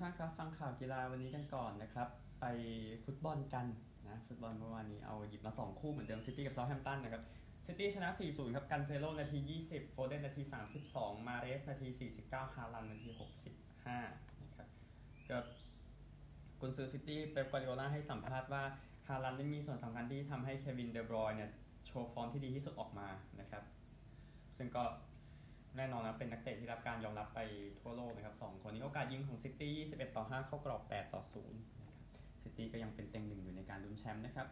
ท่านครับฟังข่าวกีฬาวันนี้กันก่อนนะครับ ไปฟุตบอลกันนะฟุตบอลเมื่อวานนี้เอาหยิบมา 2 คู่เหมือนเดิมซิตี้กับเซาท์แฮมป์ตันนะครับซิตี้ชนะ 4-0 ครับกันเซโลนาที 20 โฟเดนนาที 32 มาเรสนาที 49 ฮาลันด์นาที 65 นะครับก็กุนซือซิตี้เป๊ปกวาร์ดิโอลาให้สัมภาษณ์ว่าฮาลันด์ได้มีส่วนสำคัญที่ทำให้เควินเดบรอยเนี่ยโชว์ฟอร์มที่ดีที่สุดออกมานะครับ ซึ่งก็ แน่นอนนะเป็นนักเตะที่รับการยอมรับไปทั่วโลกนะครับสองคนนี้โอกาสยิงของซิตี้21 ต่อ 5 เข้ากรอบ 8 ต่อ0นะครับซิตี้ก็ยังเป็นเต็งหนึ่งอยู่ในการลุ้นแชมป์นะครับ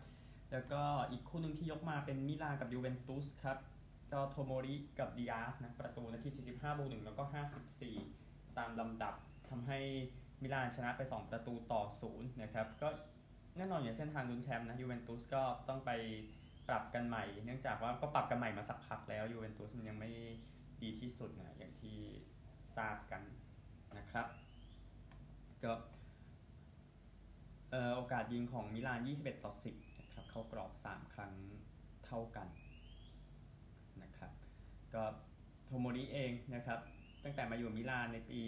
แล้วก็อีกคู่หนึ่งที่ยกมาเป็นมิลานกับยูเวนตุสครับก็โทโมริกับดิอาสนะประตูนาที 45บวก1แล้วก็ 54 ตามลำดับทำให้มิลานชนะไป 2 ประตูต่อ0นะครับก็แน่นอนอย่างเส้นทางลุ้นแชมป์นะยูเวนตุสก็ต้องไปปรับกันใหม่ เนื่องจากว่าก็ปรับกันใหม่มาสักพักแล้วยูเวนตุสมันยังไม่ ดีที่สุดนะอย่างที่ทราบกันนะครับก็โอกาสยิงของมิลาน 21 ต่อ 10 นะครับเข้ากรอบ 3 ครั้งเท่ากันนะครับก็โทโมริเองนะครับตั้งแต่มาอยู่มิลานในปี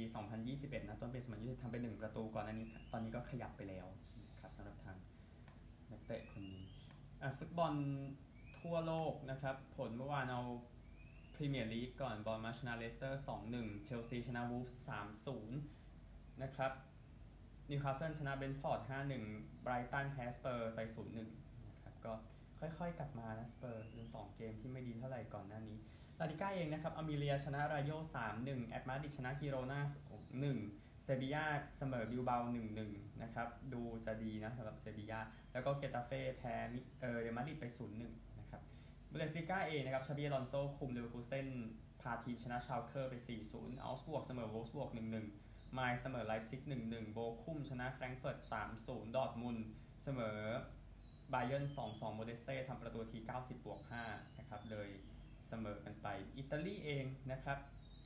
2021 นะต้นปี 2020ทำไป1ประตูก่อนอันนี้ ตอนนี้ก็ขยับไปแล้วครับสำหรับทางนักเตะคนนี้ฟุตบอลทั่วโลกนะครับ ผลเมื่อวานเอา พรีเมียร์ลีกก่อนบอร์นมัธชนะเลสเตอร์ 2-1 เชลซีชนะวูฟส์3-0 นะครับนิวคาสเซิลชนะเบรนท์ฟอร์ด 5-1 ไบรตันแพ้สเปอร์ไป 0-1 นะครับก็ค่อยๆ กลับมานะสเปอร์เป็น2เกมที่ไม่ดีเท่าไหร่ก่อนหน้านี้ลาลิก้าเองนะครับอัลเมเรียชนะรายโย3-1 แอตมาดริดชนะกิโรนา1เซบียาเสมอบิลเบา1-1 นะครับ ดูจะดีนะสำหรับเซบียาแล้วก็เกตาเฟ่แพ้เรอัลมาดริดไป 0-1นะครั บบุนเดสลิก้าเองนะครับชาบีอลอนโซคุมเลเวอร์คูเซนพาทีมชนะชาวเคอร์ไป 4-0เอาก์สบวร์กเสมอโวล์ฟสบวร์ก 1-1ไมนซ์เสมอไลป์ซิก 1-1 โบคุ้มชนะแฟรงก์เฟิร์ต 3-0 ดอร์ทมุนเสมอบาเยิร์น2-2 โมเดสเต้ทำประตูที 90 บวก 5 นะครับ เลยเสมอกันไป อิตาลีเองนะครับ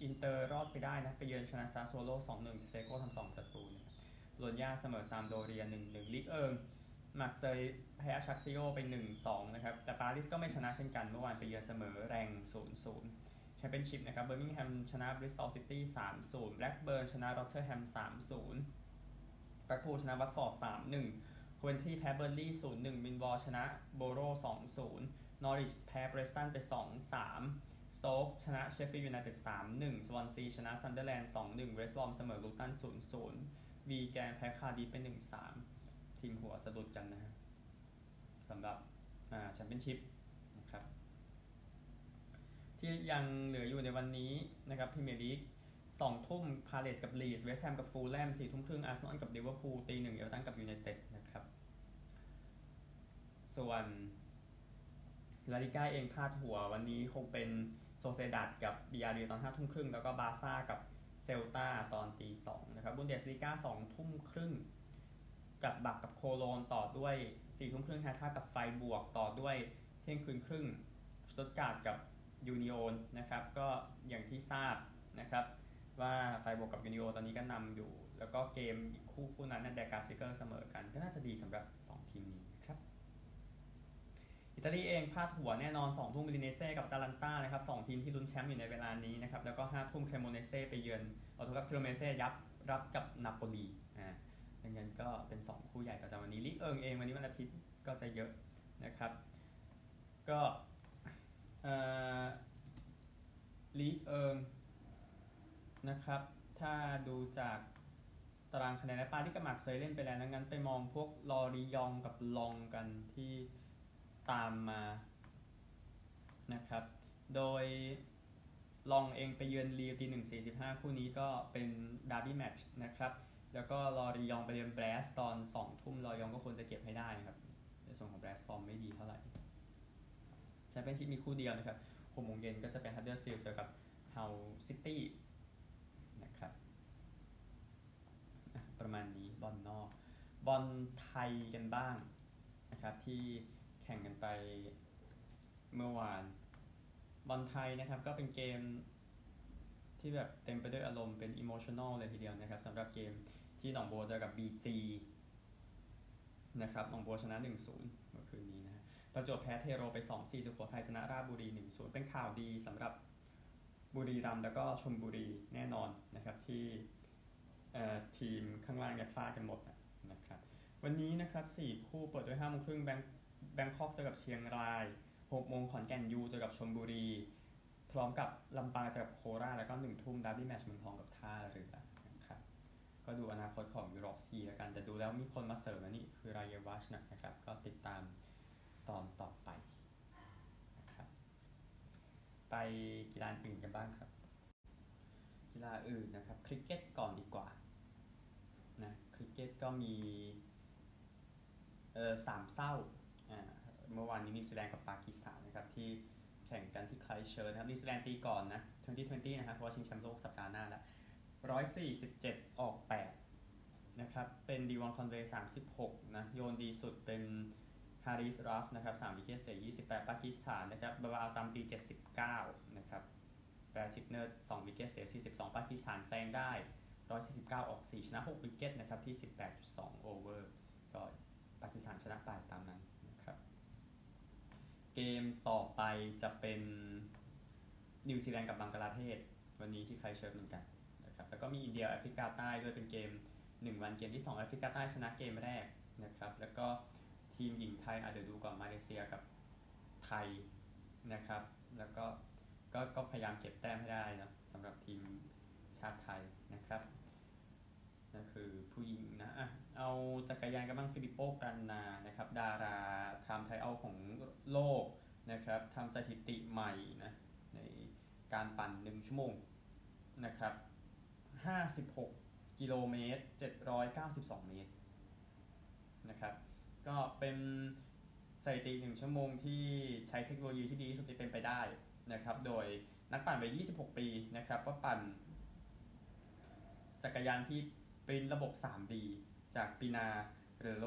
อินเตอร์รอดไปได้นะ ไปเยือนชนะซาสซูโอโล 2-1 เซโก้ทำ2ประตูนะครับโบโลญญาเสมอซามพ์โดเรีย 1-1 ลิกเอิง มาร์เซยแพ้อฌักซิโอไป 1-2 นะครับ แต่ปารีสก็ไม่ชนะเช่นกันเมื่อวานไปเยือนเสมอแรงส์ 0-0แชมเปี้ยนชิพนะครับเบอร์มิงแฮมชนะบริสตอลซิตี้ 3-0แบล็กเบิร์นชนะรอตเทอร์แฮม 3-0แบล็กพูลชนะวัตฟอร์ด 3-1โคเวนทรีแพ้เบิร์นลีย์ 0-1 มิลล์วอลล์ชนะโบโร 2-0 นอริชแพ้เพรสตันไป 2-3 สโต๊กชนะเชฟฟี่ยูไนเต็ด 3-1 สวอนซีชนะซันเดอร์แลนด์ 2-1 เวสต์บรอมเสมอลูตัน 0-0 วีแกนแพ้คาร์ดิฟฟ์ไป 1-3 ทีมหัวสะดุดกันนะฮะสำหรับแชมเปี้ยนชิพนะครับที่ยังเหลืออยู่ในวันนี้นะครับพรีเมียร์ลีกสองทุ่มพาเลสกับลีดส์เวสต์แฮมกับฟูลแลมสี่ทุ่มครึ่งอาร์เซนอลกับลิเวอร์พูลตีหนึ่งเอเวอร์ตันกับยูไนเต็ดนะครับ ส่วนลาลิก้าเองพาดหัววันนี้คงเป็นโซเซดัดกับบีอาร์ดีตอนห้าทุ่มครึ่งแล้วก็บาซ่ากับเซลตาตอนตีสองนะครับบุนเดสลิก้าสองทุ่มครึ่ง กับบักกับโคโลนต่อด้วยสี่ทุ่มครึ่งแฮท่ากับไฟบวกต่อด้วยเที่ยงคืนครึ่งสตุตการ์ดกับยูนิโอนนะครับก็อย่างที่ทราบนะครับว่าไฟบวกกับยูนิโอตอนนี้ก็นำอยู่ แล้วก็เกมอีกคู่คู่นั้นนแดกาซิเกอร์เสมอกัน ก็น่าจะดีสำหรับ 2 ทีมนี้ครับอิตาลีเองพลาดหัวแน่นอน2ทุ่มมิลิเนเซ่กับตาลันต้านะครับสทีมที่ลุ้นแชมป์อยู่ในเวลานี้นะครับแล้วก็5ทุ่มเครโมเนเซ่ไปเยือนออโตกับเครโมเนเซ่ยับรับกับนาโปลีอ่า ดังนั้นก็เป็น 2 คู่ใหญ่ประจำวันนี้ลิเอิงเองวันนี้วันอาทิตย์ก็จะเยอะนะครับ ก็ลีเอิงนะครับ ถ้าดูจากตารางคะแนนและปาที่กระหมักเซยเล่นไปแล้วงั้นไปมองพวกลอรียองกับลองกันที่ตามมานะครับ โดยล็องส์เองไปเยือนลีลล์ตีหนึ่งสี่สิบห้าคู่นี้ก็เป็นดาร์บี้แมตช์นะครับ แล้วก็ลอรียองไปเยือนแบรสต์ตอนสองทุ่มลอรียองก็ควรจะเก็บให้ได้นะครับ ในส่วนของแบรสต์ฟอร์มไม่ดีเท่าไหร่แชมเปี้ยนชิพมีคู่เดียวนะครับหกโมงเย็นก็จะเป็นฮัตเดอร์สฟิลด์เจอกับฮัลล์ซิตี้นะครับ ประมาณนี้บอลนอก บอลไทยกันบ้างนะครับ ที่แข่งกันไปเมื่อวาน บอลไทยนะครับก็เป็นเกมที่แบบเต็มไปด้วยอารมณ์เป็นอิโมชันอลเลยทีเดียวนะครับสำหรับเกม ที่หนองบัวเจอกับ BG นะครับหนองบัวชนะ 1-0 เมื่อคืนนี้นะฮะประจวบแพ้เทโรไป 2-4สุโขทัยชนะราชบุรี 1-0 เป็นข่าวดีสำหรับบุรีรัมย์แล้วก็ชมบุรีแน่นอนนะครับที่ทีมข้างล่างเนี่ยพลาดกันหมดนะครับวันนี้นะครับ4คู่เปิดด้วย5โมงครึ่งแบงแบงคอกเจอกับเชียงราย6โมงขอนแก่นยูเจอกับชลบุรี พร้อมกับลำปางเจอกับโคราชแล้วก็1ทุ่มดับบี้แมชเมืองทองกับท่าเรือ ก็ดูอนาคตของยูโรปซีแล้วกัน แต่ดูแล้วมีคนมาเสริมนะนี่คือรายวัชนะครับ ก็ติดตามตอนต่อไปนะครับไปกีฬาอื่นกันบ้างครับ กีฬาอื่นนะครับ คริกเก็ตก่อนดีกว่านะคริกเก็ตก็มีเออสามเศร้าอ่าเมื่อวานนี้นิวซีแลนด์กับปากีสถานนะครับที่แข่งกันที่ไครสต์เชิร์ชนะครับนิวซีแลนด์ตีก่อนนะ2020นะครับเพราะว่าชิงแชมป์โลกสัปดาห์หน้าแล้ว 147 ออก 8 นะครับ เป็นเดวอนคอนเวย์36 นะ โยนดีสุดเป็นฮาริสราอูฟนะครับ3วิกเกตเสีย28 ปากีสถานนะครับบาบาร์อาซัมตี79 นะครับแบลร์ทิกเนอร์2วิกเกตเสีย42 ปากีสถานแซงได้ 149 ออก 4 ชนะ 6 วิกเกตนะครับที่ 18.2 โอเวอร์ ก็ปากีสถานชนะไปตามนั้นนะครับ เกมต่อไปจะเป็นนิวซีแลนด์กับบังกลาเทศ วันนี้ที่ไครสต์เชิร์ชเหมือนกัน นะครับแล้วก็มีอินเดียแอฟริกาใต้ด้วยเป็นเกม 1 วันเกมที่2แอฟริกาใต้ชนะเกมแรกนะครับแล้วก็ทีมหญิงไทยอาจจะดูก่อนมาเลเซียกับไทยนะครับแล้วก็ก็ก็พยายามเก็บแต้มให้ได้นะสำหรับทีมชาติไทยนะครับนั่นคือผู้หญิงนะอะเอาจักรยานกันบ้างฟิลิปโปกันนานะครับดาราทำไทยเอาของโลกนะครับทำสถิติใหม่นะในการปั่น 1 ชั่วโมงนะครับ 56 กิโลเมตร 792 เมตรนะครับ ก็เป็นสถิติ 1 ชั่วโมงที่ใช้เทคโนโลยีที่ดีที่สุดที่เป็นไปได้นะครับ โดยนักปั่นวัย26 ปีนะครับก็ปั่น จักรยานที่ปริ้นระบบ 3D จากปีนาเรโล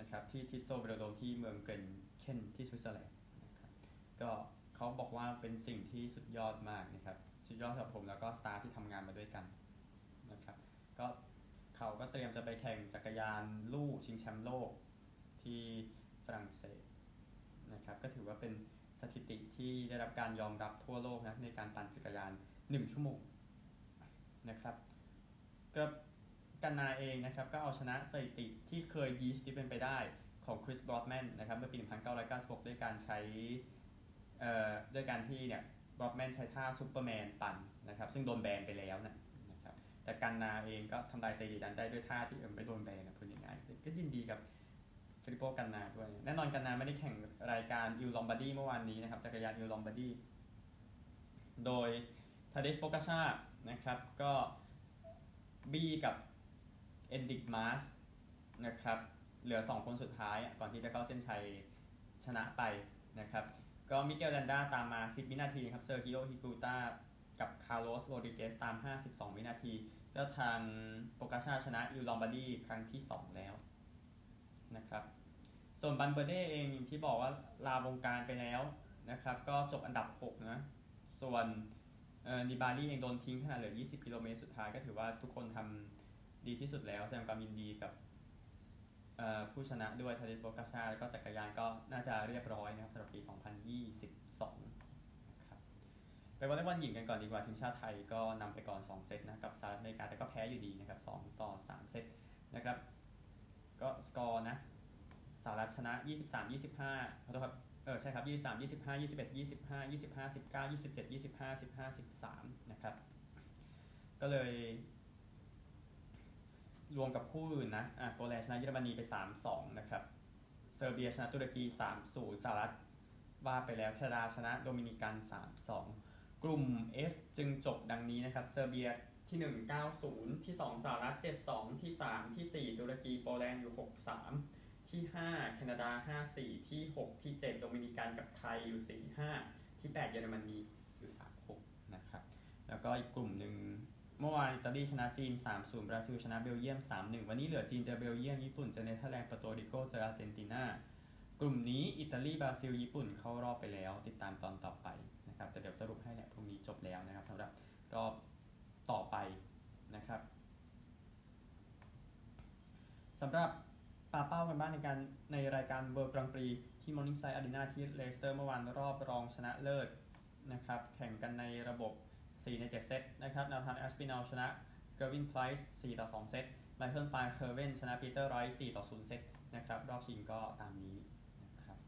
นะครับที่ทิโซเบโรโดที่เมืองเกรนเคนที่สวิตเซอร์แลนด์นะครับก็เขาบอกว่าเป็นสิ่งที่สุดยอดมากนะครับ สุดยอดสำหรับผมแล้วก็สตาร์ที่ทำงานมาด้วยกัน นะครับก็เขาก็เตรียมจะไปแข่งจักรยานลู่ชิงแชมป์โลกที่ฝรั่งเศสนะครับก็ถือว่าเป็นสถิติที่ได้รับการยอมรับทั่วโลกนะในการปั่นจักรยาน 1 ชั่วโมงนะครับก็กันนาเองนะครับก็เอาชนะสถิติที่เคยยีสที่เป็นไปได้ของคริสบอร์ดแมนนะครับเมื่อปี 1996 ด้วยการใช้เอ่อด้วยการที่เนี่ยบอร์ดแมนใช้ท่าซูเปอร์แมนปั่นนะครับซึ่งโดนแบนไปแล้วนะนะครับ แต่กันนาเองก็ทำลายสถิตินั้นได้ด้วยท่าที่เออไม่โดนแบนนะพูดง่ายๆก็ยินดีกับฟิลิปโปกันนาด้วย แน่นอนกันนาไม่ได้แข่งรายการอิลอมบาร์ดีเมื่อวานนี้นะครับจักรยานอิลอมบาร์ดีโดยทาเดโปกาชานะครับก็บีกับเอนริกมาสนะครับเหลือ 2 คนสุดท้ายก่อนที่จะเข้าเส้นชัยชนะไปนะครับก็มิเกลลันด้าตามมา 10 วินาทีครับเซอร์กิโอฮิกูต้ากับคาร์โลสโรดริเกซตาม 52 วินาที ก็ทางโปกาชาชนะอิลลอมบาร์ดีครั้งที่ 2 แล้วนะครับ ส่วนบัลเบร์เดเองที่บอกว่าลาวงการไปแล้วนะครับ ก็จบอันดับ 6 นะ ส่วนนิบารีเองโดนทิ้งขนาดเหลือ 20 กิโลเมตรสุดท้ายก็ถือว่าทุกคนทำดีที่สุดแล้วแสดงความยินดีกับผู้ชนะด้วยทาริโปกาชา แล้วก็จักรยานก็น่าจะเรียบร้อยนะครับสำหรับปี 2022นะครับ ไปวอลเลย์บอลหญิงกันก่อนดีกว่าทีมชาติไทยก็นำไปก่อน 2 เซตนะกับสหรัฐอเมริกาแต่ก็แพ้อยู่ดีนะครับ2ต่อ 3 เซตนะครับ ก็สกอร์นะสหรัฐชนะ 23 25ขอโทษครับเออใช่ครับ 23 25 21 25 25 19 27 25 15 13 นะครับ ก็เลย รวมกับคู่อื่นนะอะโปแลนด์ชนะเยอรมนีไป 3-2 นะครับ เซอร์เบียชนะตุรกี 3-0สหรัฐว่าไปแล้วแคนาดาชนะโดมินิกัน 3-2 กลุ่ม F จึงจบดังนี้นะครับ เซอร์เบียที่ 1 90 ที่ 2สหรัฐ 72 ที่ 3 ที่ 4 ตุรกีโปแลนด์อยู่ 6-3 ที่ 5 แคนาดา 5-4 ที่ 6 ที่ 7 โดมินิกันกับไทยอยู่ 4-5 ที่ 8 เยอรมนีอยู่ 3-6 นะครับ แล้วก็อีกกลุ่มหนึ่งเมื่อวานอิตาลีชนะจีน 3-0 บราซิลชนะเบลเยียม 3-1 วันนี้เหลือจีนเจอเบลเยียม ญี่ปุ่นเจอเนเธอร์แลนด์เปอร์โตริโกเจออาร์เจนตินากลุ่มนี้อิตาลีบราซิลญี่ปุ่นเข้ารอบไปแล้ว ติดตามตอนต่อไป จบแล้วนะครับสำหรับรอบต่อไปนะครับสำหรับปาเป้ากันบ้างในการในรายการเวิลด์กรังด์ปรีซ์ที่มอร์นิ่งไซด์อารีนาที่เลสเตอร์เมื่อวานรอบรองชนะเลิศนะครับแข่งกันในระบบ 4 ใน 7 เซตนะครับนาธานแอสปินอลชนะเกอร์วินไพรส์4ต่อ 2 เซตไมเคิลฟานเกอร์เวนชนะปีเตอร์ไรต์4ต่อ 0 เซตนะครับรอบชิงก็ตามนี้นะครับ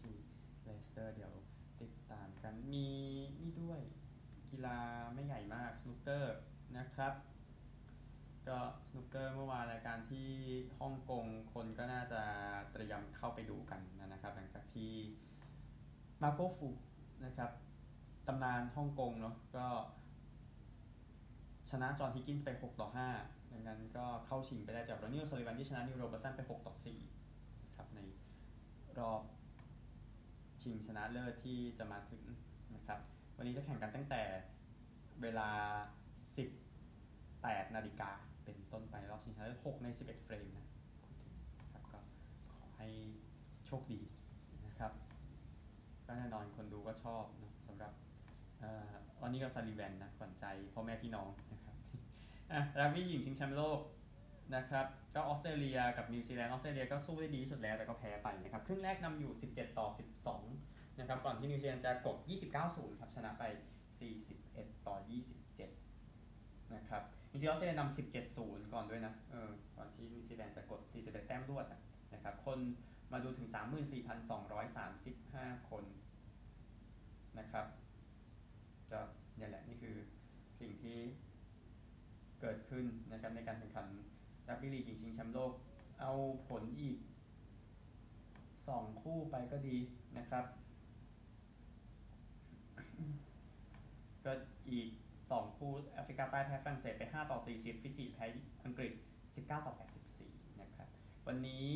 ที่เลสเตอร์เดี๋ยว มีนี่ด้วยกีฬาไม่ใหญ่มากสนุกเกอร์นะครับ ก็สนุกเกอร์เมื่อวานรายการที่ฮ่องกงคนก็น่าจะเตรียมเข้าไปดูกันนะครับ หลังจากที่มาร์โกฟูนะครับตำนานฮ่องกงเนาะก็ ชนะจอห์นฮิกกินส์ไป 6 ต่อ 5 ดังนั้นก็เข้าชิงไปได้จากรอนนีโอซัลลิแวนที่ชนะนีลโรเบิร์ตสันไป 6 ต่อ4นะครับในรอบชิงชนะเลิศที่จะมาถึง นะครับ วันนี้จะแข่งกันตั้งแต่เวลา 18 นาฬิกาเป็นต้นไปรอบชิงชนะเลิศ6ใน 11 เฟรมนะครับก็ขอให้โชคดีนะครับก็แน่นอนคนดูก็ชอบนะสำหรับวันนี้ก็ซาลิแวนนะขวัญใจพ่อแม่พี่น้องนะครับรักบี้หญิงชิงแชมป์โลกนะครับ ก็ออสเตรเลียกับนิวซีแลนด์ออสเตรเลียก็สู้ได้ดีสุดแล้วแต่ก็แพ้ไปนะครับ ครึ่งแรกนำอยู่ 17 ต่อ 12 นะครับก่อนที่นิวซีแลนด์จะกด 29-0 ครับชนะไป 41 ต่อ 27 นะครับจริงๆออสเตรเลียนำ17-0 ก่อนด้วยนะเออก่อนที่นิวซีแลนด์จะกด 41 แต้มรวดนะครับคนมาดูถึง 34,235 คนนะครับก็เนี่ยแหละ นี่คือสิ่งที่เกิดขึ้นนะครับในการแข่งขันรักบี้ลีกหญิงชิงแชมป์โลก เอาผลอีก 2 คู่ไปก็ดีนะครับ ก็อีก 2 คู่แอฟริกาใต้แพ้ฝรั่งเศสไป 5 ต่อ 40 ฟิจิแพ้อังกฤษ 19 ต่อ 84 นะครับวันนี้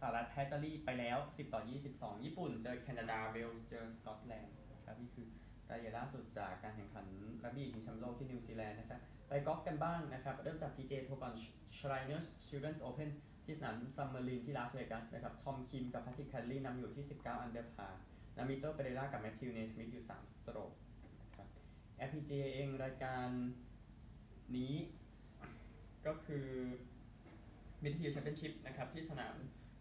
สหรัฐแพ้อิตาลีไปแล้ว 10 ต่อ 22 ญี่ปุ่น เจอแคนาดาเวลเจอสกอตแลนด์นะครับนี่คือรายละเอียดล่าสุดจากการแข่งขันรักบี้ชิงแชมป์โลกที่นิวซีแลนด์นะครับไปกอล์ฟกันบ้างนะครับเริ่มจาก PJ ทัวร์ก่อน Shriners Children's Open ที่สนามซัมเมอร์ลินที่ลาสเวกัสนะครับทอมคิมกับแพทริกแคนต์เลย์นำอยู่ที่ 19 อันเดอร์พาร์นำมิโตเปเรย์รากับแมทธิวเนสมิธอยู่ 3 สโตรก LPGA เองรายการนี้ก็คือ Mediheal Championship นะครับที่สนาม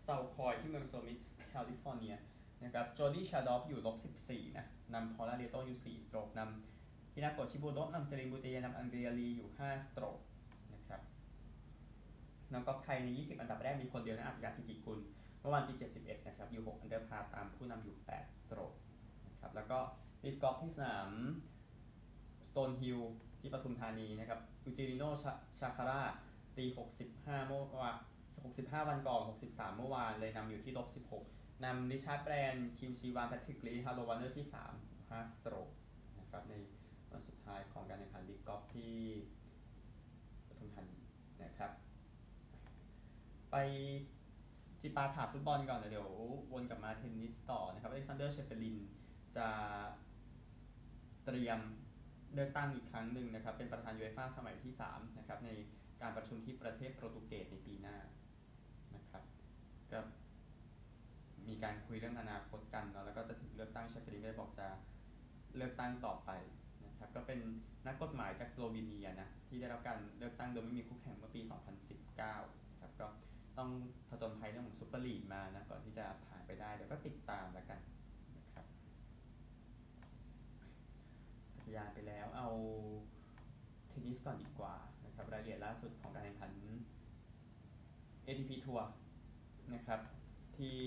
ซาติคอยที่เมืองโซมิสแคลิฟอร์เนียนะครับโจดี้ชาดอฟฟ์อยู่ลบ 14 นะนำพอลาเรโตอยู่4สโตรกนำฮินาโกะชิบุโนะนำเซลีนบูติเยร์นำแอนเดรียลีอยู่ 5 สโตรกนะครับน้องกอล์ฟไทยใน 20 อันดับแรกมีคนเดียวนะอาฒยาฐิติกุลเมื่อวานตี 71 นะครับอยู่ 6 อันเดอร์พาร์ตามผู้นำอยู่ 8 สโตรกนะครับแล้วก็ลิฟกอล์ฟที่สนาม สโตนฮิลล์ที่ปทุมธานีนะครับยูจินิโอชาคาร์ราตี 65 เมื่อวาน65 วันก่อน 63 เมื่อวานเลยนำอยู่ที่ลบ 16นำริชาร์ดแบลนด์ทีมชีวานแพทริกรีดฮาโรลด์วาร์เนอร์ที่ 3 5สโตรกนะครับในวันสุดท้ายของการแข่งขันลิฟกอล์ฟที่ปทุมธานีนะครับ ไปจิปาถาฟุตบอลก่อนเดี๋ยววนกลับมาเทนนิสต่อนะครับอเล็กซานเดอร์เชเฟรินจะเตรียม เลือกตั้งอีกครั้งหนึ่งนะครับ เป็นประธานยูเอฟ่าสมัยที่3นะครับในการประชุมที่ประเทศโปรตุเกสในปีหน้านะครับก็มีการคุยเรื่องอนาคตกันเนาะแล้วก็จะถึงเลือกตั้งเชเฟรินได้บอกจะเลือกตั้งต่อไปนะครับก็เป็นนักกฎหมายจากสโลวีเนียนะที่ได้รับการเลือกตั้งโดยไม่มีคู่แข่งเมื่อปี 2019ครับก็ต้องผจญภัยเรื่องของซุปเปอร์ลีกมานะก่อนที่จะผ่านไปได้เดี๋ยวก็ติดตามแล้วกันนะครับสัก ยานไปแล้ว เอาเทนนิสก่อนดีกว่านะครับรายละเอียดล่าสุดของการแข่งขัน ATP ทัวร์นะครับที่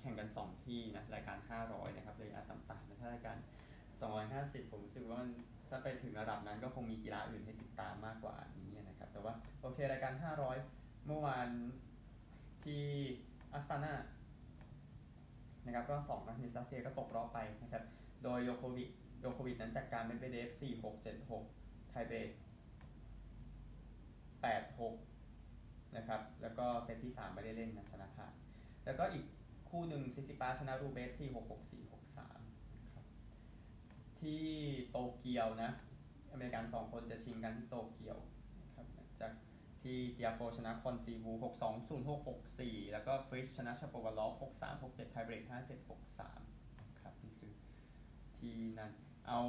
แข่งกัน 2 ที่นะรายการ 500 นะครับระยอะต่ำๆนะถ้ารายการ 250 ผมรู้สึกว่ามันถ้าไปถึงระดับนั้นก็คงมีกีฬาอื่นให้ติดตามมากกว่านี้นะครับ แต่ว่าโอเครายการ 500 เมื่อวานที่อัสตานานะครับก็2นักเทนนิสรัสเซียก็ตกรอบไปนะครับ โดยโยโควิ โยโควิดนั้นจากการเป็นเบเดฟ4-6 7-6ไทเบรก8-6นะครับ แล้วก็เซตที่ 3 ไม่ได้เล่นนะชนะผ่านแล้วก็อีกคู่หนึ่งซิซิปาชนะรูเบส4-6-6 4-6-3นะครับที่โตเกียวนะ อเมริกัน2คนจะชิงกันที่โตเกียวนะครับจากที่เตียโฟชนะควอนซุนวู6-2 0-6 6-4 แล้วก็ฟริชชนะชาโปวาลอฟ6-3 6-7ไทเบรก5-7 6-3ครับนี่คือที่นั่น เอา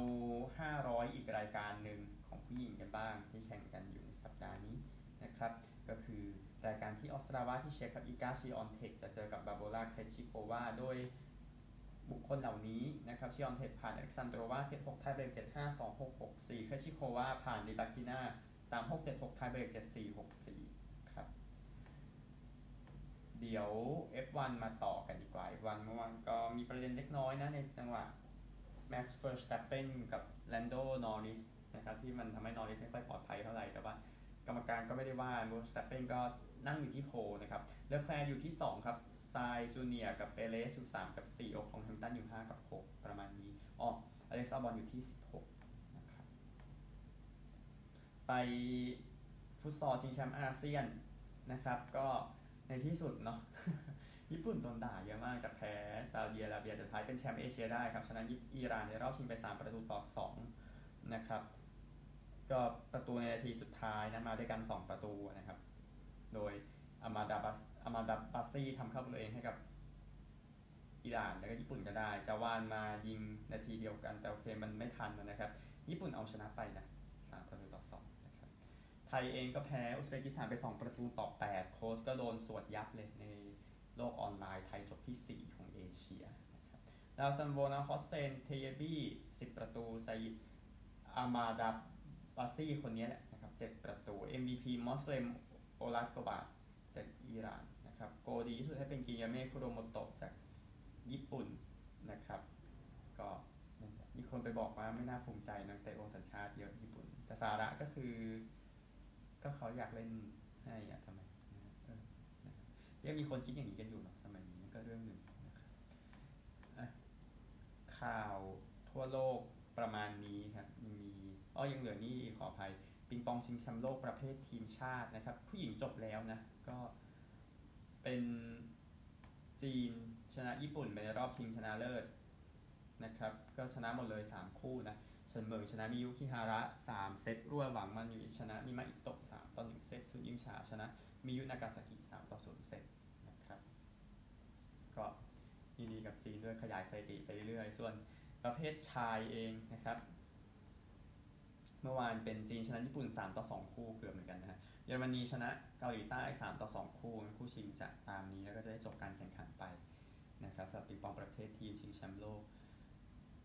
500 อีกรายการหนึ่งของผู้หญิงกันบ้าง ที่แข่งกันอยู่ในสัปดาห์นี้นะครับ ก็คือรายการที่ออสตราวาที่เช็คครับอิกาชิออนเทคจะเจอกับบาร์โบราเครจิโควาโดยบุคคลเหล่านี้นะครับชิออนเทคผ่านอเล็กซานโดรวา7-6ไทเบรก7-5 2-6 6-4เคชิโควาผ่านริบากิน่า3 6 7 6ไทเบรก7 4 6 4ครับ เดี๋ยว F1 มาต่อกันดีกว่า F1 เมื่อวานก็มีประเด็นเล็กน้อยนะในจังหวะ Max Verstappen กับ Lando Norris นะครับที่มันทำให้ Norris ไม่ค่อยปลอดภัยเท่าไหร่แต่ว่ากรรมการก็ไม่ได้ว่า Verstappen ก็นั่งอยู่ที่โพนะครับเลอแคลร์อยู่ที่ 2 ครับไซจูเนียกับเปเรสอยู่3กับ4โอของแฮมตันอยู่ 5 กับ 6 ประมาณนี้อ๋ออเล็กซ์อัลบอนอยู่ที่ 16นะครับไปฟุตซอลชิงแชมป์อาเซียนนะครับ ก็ในที่สุดเนาะ ญี่ปุ่นโดนด่าเยอะมากจากแพ้ซาอุดิอาระเบียสุดท้ายเป็นแชมป์เอเชียได้ครับชนะอิหร่านในรอบชิงไป 3 ประตูต่อ 2 นะครับ ก็ประตูในนาทีสุดท้ายนะมาด้วยกัน 2 ประตูนะครับ โดยอามาดาบัสอามาดาบัสซี่ทำเข้าประตูเองให้กับอิหร่านแล้วก็ญี่ปุ่นก็ได้จาวานมายิงนาทีเดียวกัน แต่โอเคมันไม่ทันนะครับ ญี่ปุ่นเอาชนะไปนะ3ประตูต่อ2นะครับไทยเองก็แพ้อุซเบกิสถานไป 2 ประตูต่อ 8 โค้ชก็โดนสวดยับเลยใน โลกออนไลน์ไทยจบที่ 4 ของเอเชียนะครับดาวซัลโวนาฮอสเซนเทเยบี้10 ประตูไซอามาดาบัสซี่คนนี้แหละนะครับ7ประตู MVP มอสเลมโอลักโกบะจากอิหร่านนะครับโกดีที่สุดให้เป็นกิยาเมะคุโรโมโตะจากญี่ปุ่นนะครับ ก็มีคนไปบอกว่าไม่น่าภูมิใจนักเตะโอสัญชาติเยอะญี่ปุ่น แต่สาระก็คือ ก็เขาอยากเล่นให้อะทำไมนะเออนะครับ ยังมีคนคิดอย่างนี้กันอยู่หรอกสมัยนี้ก็เรื่องหนึ่งนะครับข่าวทั่วโลกประมาณนี้ครับยังมีอ้อยังเหลือนี่ขออภัยปิงปองชิงแชมป์โลกประเภททีมชาตินะครับ ผู้หญิงจบแล้วนะ ก็เป็นจีนชนะญี่ปุ่นไปในรอบชิงชนะเลิศนะครับ ก็ชนะหมดเลย 3 คู่นะเฉินเหมิงชนะมิยุคิฮาระ 3 เซตรวดหวังมันอยู่ชนะมิมาอิโตะ3ต่อ1เซตซุนยิงฉาชนะ มิยุนากาซากิ3ต่อ0เซตนะครับ ก็ยินดีกับจีนด้วยขยายสถิติไปเรื่อยๆ ส่วนประเภทชายเองนะครับ เมื่อวานเป็นจีนชนะญี่ปุ่น 3 ต่อ 2 คู่เกือบเหมือนกันนะฮะเยอรมนีชนะเกาหลีใต้ 3 ต่อ 2 คู่คู่ชิงจะตามนี้แล้วก็จะได้จบการแข่งขันไปนะครับสำหรับปิงปองประเภททีมชิงแชมป์โลก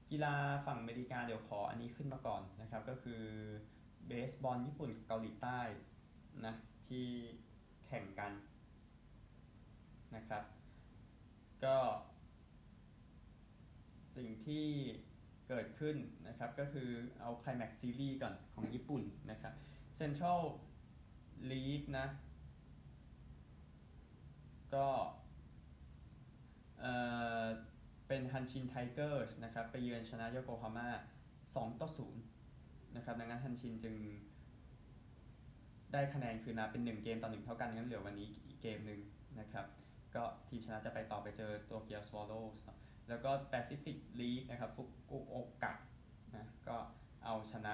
กีฬาฝั่งอเมริกาเดี๋ยวขออันนี้ขึ้นมาก่อนนะครับ ก็คือเบสบอลญี่ปุ่นกับเกาหลีใต้นะที่ ข่งกันนะครับ ก็ สิ่งที่เกิดขึ้นนะครับก็คือเอา Climax Series ก่อนของญี่ปุ่นนะครับ Central League นะ ก็เออเป็นฮันชินไทเกอร์สนะครับ ไปเยือนชนะโยโกฮาม่า2ต่อ0นะครับ ดังนั้นฮันชินจึง ได้คะแนนคือนะเป็น 1 เกมต่อ1เท่ากันงั้นเหลือวันนี้อีกเกมหนึ่งนะครับ ก็ทีมชนะจะไปต่อไปเจอโตเกียวสวอลโลสแล้วก็แปซิฟิกลีกนะครับฟุกุโอกะนะก็เอาชนะ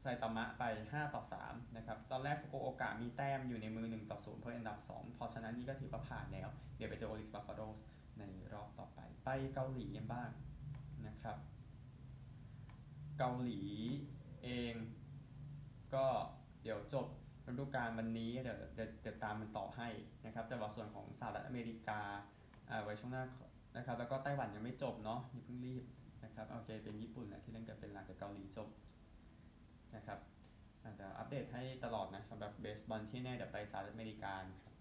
ไซตามะไป 5 ต่อ 3 นะครับ ตอนแรกฟุกุโอกะมีแต้มอยู่ในมือ 1 ต่อ 0 เพื่ออันดับ 2 พอชนะนี่ก็ถือว่าผ่านแล้ว เดี๋ยวไปเจอโอริกซ์บัฟฟาโลสในรอบต่อไป ไปเกาหลีกันบ้างนะครับ เกาหลีเองก็ เดี๋ยวจบฤดูกาลวันนี้เดี๋ยวเดี๋ยวเดี๋ยวตามมันต่อให้นะครับ แต่ว่าส่วนของสหรัฐอเมริกาอ่าไว้ช่วงหน้านะครับ แล้วก็ไต้หวันยังไม่จบเนาะอย่าเพิ่งรีบนะครับโอเคเป็นญี่ปุ่นแหละที่เล่นกับเป็นหลักแต่เกาหลีจบนะครับอ่าเดี๋ยวอัปเดตให้ตลอดนะสำหรับเบสบอลที่แน่เดี๋ยวไปสหรัฐอเมริกาครับ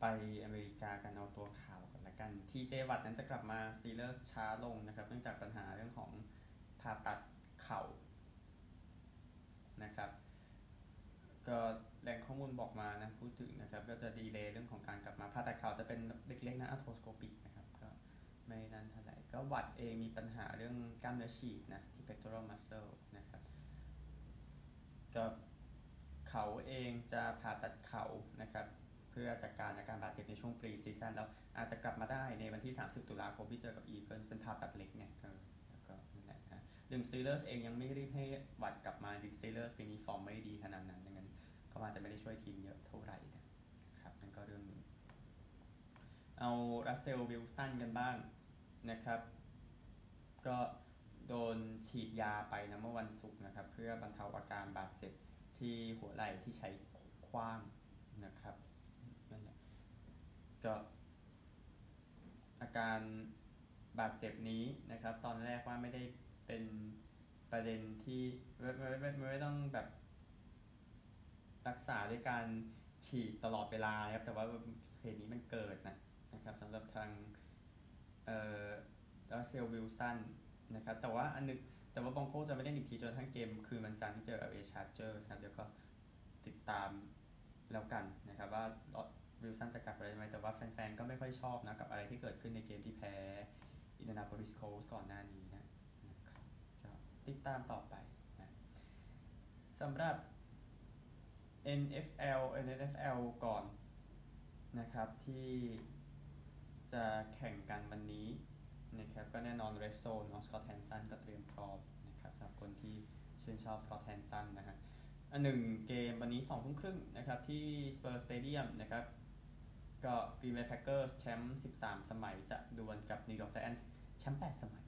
ไปอเมริกากันเอาตัวข่าวกันละกันทีเจวัตต์นั้นจะกลับมาสตีลเลอร์ช้าลงนะครับ เนื่องจากปัญหาเรื่องของผ่าตัด เข่านะครับ ก็แหล่งข้อมูลบอกมานะพูดถึงนะครับ ก็จะ delay เรื่องของการกลับมาผ่าตัดเข่าจะเป็นเล็กๆนะ arthroscopic นะครับก็ไม่นั่นเท่าไหร่ก็วัตต์เองมีปัญหาเรื่องกล้ามเนื้อฉีกนะที่ pectoral muscle นะครับก็เขาเองจะผ่าตัดเข่านะครับเพื่อจัดการอาการบาดเจ็บในช่วง preseason แล้วอาจจะกลับมาได้ในวันที่ 30 ตุลาคมที่เจอกับอีเกิลเป็นผ่าตัดเล็กเนี่ยเออแล้วก็ นั่นแหละนะดังนั้นสตีลเลอร์สเองยังไม่รีบให้วัตต์กลับมาจริงสตีลเลอร์สปีนี้ฟอร์มไม่ดีขนาดนั้นดังนั้นเขาอาจจะไม่ได้ช่วยทีมเยอะเท่าไหร่นะครับนั่นก็เรื่องหนึ่งเอารัสเซลวิลสันกันบ้างนะครับ ก็โดนฉีดยาไปนะเมื่อวันศุกร์นะครับ เพื่อบรรเทาอาการบาดเจ็บที่หัวไหล่ที่ใช้คว้างนะครับนั่นแหละก็อาการ บาดเจ็บนี้นะครับ ตอนแรกว่าไม่ได้เป็นประเด็นที่ไม่ไม่ไม่ไม่ต้องแบบรักษาด้วยการฉีดตลอดเวลาครับ แต่ว่าเหตุนี้มันเกิดนะนะครับสำหรับทางเอ่อรัสเซลวิลสันนะครับแต่ว่าอันนึงแต่ว่าบรองโกจะไม่ได้อีกทีจนทั้งเกม คืนวันจันทร์ที่เจอกับแอลเอชาร์เจอร์นะเดี๋ยวก็ติดตามแล้วกันนะครับว่าวิลสันจะกลับไปได้ไหมแต่ว่าแฟนๆก็ไม่ค่อยชอบนะกับอะไรที่เกิดขึ้นในเกมที่แพ้ อินเดียนาโพลิสโคลท์สก่อนหน้านี้นะนะครับติดตามต่อไปนะสำหรับ NFL NFL ก่อนนะครับที่จะแข่งกันวันนี้นะครับก็แน่นอน Red Zone ของ Scott Hanson ก็เตรียมพร้อมนะครับสำหรับคนที่ชื่นชอบ Scott Hanson นะฮะอันหนึ่งเกมวันนี้2ทุ่มครึ่งนะครับที่ Spurs Stadium นะครับ ก็ Green Bay Packers แชมป์ 13 สมัยจะดวลกับ New York Giants แชมป์ 8 สมัย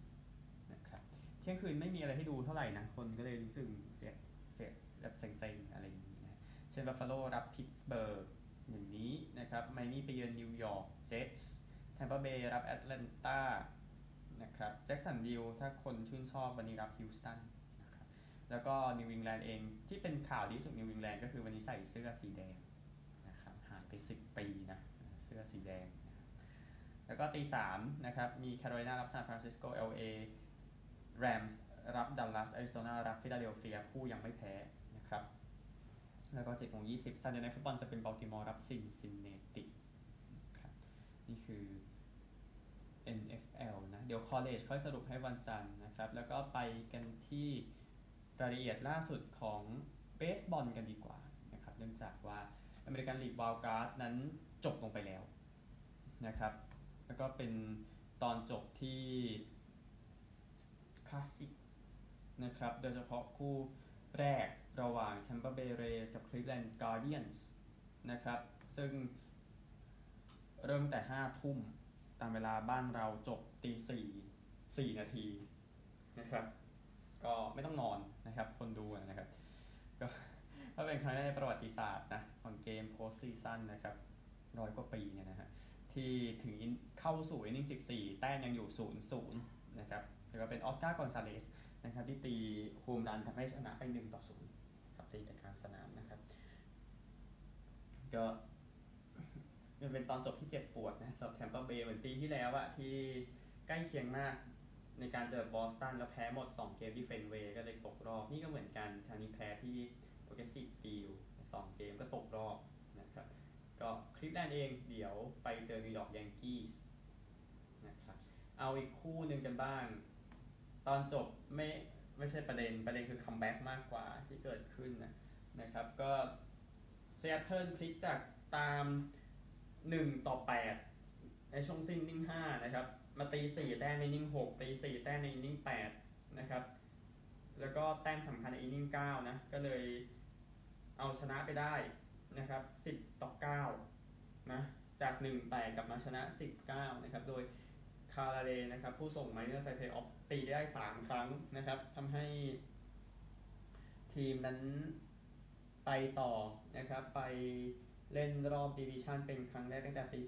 นะครับเที่ยงคืนไม่มีอะไรให้ดูเท่าไหร่นะ คนก็เลยรู้สึกเสียเสียแบบเซ็งๆ อะไรอย่างนี้นะเช่นบัฟฟาโลรับพิตสเบิร์กอย่างนี้นะครับไมอามี่ไปเยือนนิวยอร์กเจ็ตส์แทมเปอร์เบย์รับแอตแลนตานะครับแจ็คสันวิลถ้าคนชื่นชอบวันนี้รับฮิวสตันนะครับแล้วก็นิวอิงแลนด์เองที่เป็นข่าวดีสุดนิวอิงแลนด์ก็คือวันนี้ใส่เสื้อสีแดงนะครับหายไป 10 ปีนะ เสื้อสีแดง แล้วก็ตีสามนะครับมีแคโรไลนารับซานฟรานซิสโกเอลเอแรมส์รับดัลลัสแอริโซนารับฟิลาเดลเฟียผู้ยังไม่แพ้นะครับแล้วก็7โมง20 Sunday Night Football จะเป็นบัลติมอร์รับซินซินเนติครับนี่คือ NFL นะ เดี๋ยว college ค่อยสรุปให้วันจันทร์นะครับ แล้วก็ไปกันที่รายละเอียดล่าสุดของเบสบอลกันดีกว่านะครับ เนื่องจากว่า อเมริกันลีก wildcard นั้นจบลงไปแล้วนะครับ แล้วก็เป็นตอนจบที่คลาสสิกนะครับ โดยเฉพาะคู่แรกระหว่าง Tampa Bay Rays กับ Cleveland Guardians นะครับ ซึ่งเริ่มแต่5ทุ่มตามเวลาบ้านเราจบตีสี่สี่นาทีนะครับ ก็ไม่ต้องนอนนะครับ คนดูนะครับ ก็เป็นครั้งแรกในประวัติศาสตร์นะของเกมโพสซีซั่นนะครับร้อยกว่าปีเนี่ยนะฮะที่ถึงเข้าสู่อินนิ่ง14 แต้มยังอยู่0 0นย์นะครับแล้วก็เป็นออสการ์กอนซาเลสนะครับที่ตีโฮมรันทำให้ชนะไป1ต่อ0ครับตีแต่กลางสนามนะครับก็มันเป็นตอนจบที่เจ็บปวดนะสำหรับแทมเปอร์เบย์เหมือนปีที่แล้วอะที่ใกล้เคียงมากในการเจอบอสตันแล้วแพ้หมด 2 เกมที่เฟนเวย์ก็เลยตกรอบ นี่ก็เหมือนกันทางนี้แพ้ที่ โปรเกรสซีฟฟิลด์สองเกมก็ตกรอบนะครับ ก็คลีฟแลนด์เองเดี๋ยวไปเจอนิวยอร์กแยงกี้ส์นะครับเอาอีกคู่หนึ่งกันบ้าง ตอนจบไม่ไม่ใช่ประเด็นประเด็นคือ comeback มากกว่าที่เกิดขึ้นนะนะครับ ก็ซีแอตเทิลพลิกจากตาม 1 ต่อ 8 ในช่วงอินนิ่ง5นะครับ มาตี 4 แต้มในอินนิ่ง 6 ตี 4 แต้มในอินนิ่ง 8 นะครับ แล้วก็แต้มสำคัญในอินนิ่ง 9 นะ ก็เลย เอาชนะไปได้นะครับ10 ต่อ9นะจาก1 8กลับมาชนะ 19นะครับโดยคาลราลีนะครับผู้ส่งมาริเนอร์สไปเพลย์ออฟตีได้ 3 ครั้งนะครับทำให้ทีมนั้นไปต่อนะครับไปเล่นรอบดิวิชันเป็นครั้งแรกตั้งแต่ปี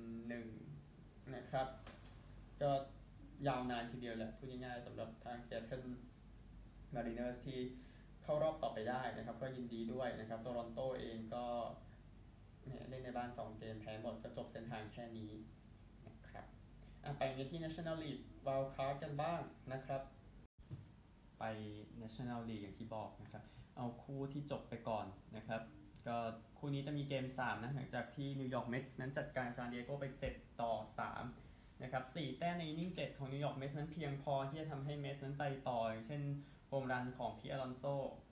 2001 นะครับ ก็ยาวนานทีเดียวแหละพูดง่ายๆสำหรับทางเซ a เทิลมารีเนอร์สที่ เข้ารอบต่อไปได้นะครับ ก็ยินดีด้วยนะครับโตรอนโตเองก็เล่นในบ้าน 2 เกมแพ้หมดก็จบเส้นทางแค่นี้นะครับไปกันที่ National League Wild Card กันบ้างนะครับ ไป National League อย่างที่บอกนะครับ เอาคู่ที่จบไปก่อนนะครับ ก็คู่นี้จะมีเกม 3 นะ หลังจากที่นิวยอร์กเมทส์นั้นจัดการซานดิเอโกไป 7 ต่อ 3 นะครับ 4 แต้มในอินนิ่ง 7 ของนิวยอร์กเมทส์นั้นเพียงพอที่จะทำให้เมทส์นั้นไปต่ออย่างเช่น โฮมรันของพีทอลอนโซ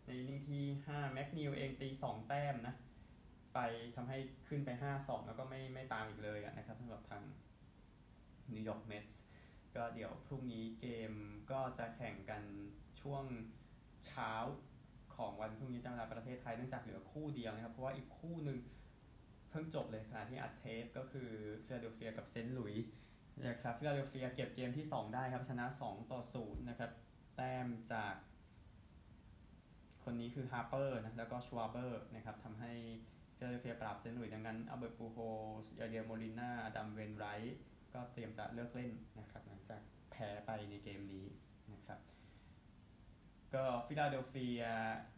ในอินนิ่งที่ 5 แม็กนีลเองตี 2 แต้มนะ ไปทำให้ขึ้นไป 5-2 แล้วก็ไม่ไม่ตามอีกเลยนะครับสำหรับทางนิวยอร์กเมทส์ก็เดี๋ยวพรุ่งนี้เกมก็จะแข่งกันช่วงเช้าของวันพรุ่งนี้ตามเวลาประเทศไทยเนื่องจากเหลือคู่เดียวนะครับ เพราะว่าอีกคู่หนึ่งเพิ่งจบเลยขณะที่อัดเทปก็คือฟิลาเดลเฟียกับเซนต์หลุยส์นะครับฟิลาเดลเฟียเก็บเกมที่ 2 ได้ครับ ชนะ 2 ต่อ 0 นะครับ แต้มจากคนนี้คือฮาร์เปอร์นะแล้วก็ชวาเบอร์นะครับทำให้ฟิลาเดลเฟียปราบเซนต์หลุยส์ดังนั้นอัลเบิร์ตปูโฮสยาเดียร์โมลิน่าอดัมเวนไรท์ก็เตรียมจะเลิกเล่นนะครับหลังจากแพ้ไปในเกมนี้นะครับก็ฟิลาเดลเฟีย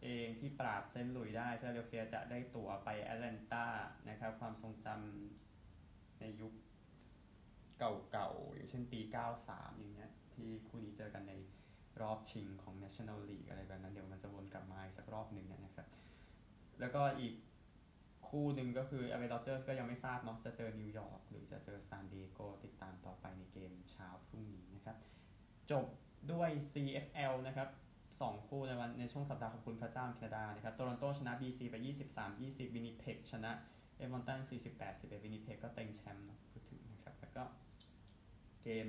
เองที่ปราบเซนต์หลุยส์ได้ฟิลาเดลเฟียจะได้ตั๋วไปแอตแลนตานะครับความทรงจำในยุคเก่าๆอย่างเช่นปี 93 อย่างเงี้ยที่คู่นี้เจอกันใน รอบชิงของ National League อะไรแบบนั้น เดี๋ยวมันจะวนกลับมาอีกสักรอบหนึ่งนะครับ แล้วก็อีกคู่หนึ่งก็คือ LA ก็ยังไม่ทราบเนาะจะเจอนิวยอร์กหรือจะเจอซานดิเอโกติดตามต่อไปในเกมเช้าพรุ่งนี้นะครับ จบด้วย CFL นะครับสองคู่ในวันในช่วงสัปดาห์ขอบคุณพระเจ้าแคนาดานะครับโตรอนโตชนะ BC ไป 23-20 วินนิเพกชนะเอดมันตัน 48-11 วินนิเพกก็เต็งแชมป์นะพูดถึงนะครับ แล้วก็เกม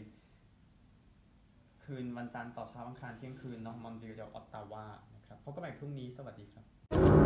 คืนวันจันทร์ต่อเช้าอังคารเที่ยงคืนเนาะมอนเรียลเจอออตตาวานะครับพบกันใหม่พรุ่งนี้สวัสดีครับ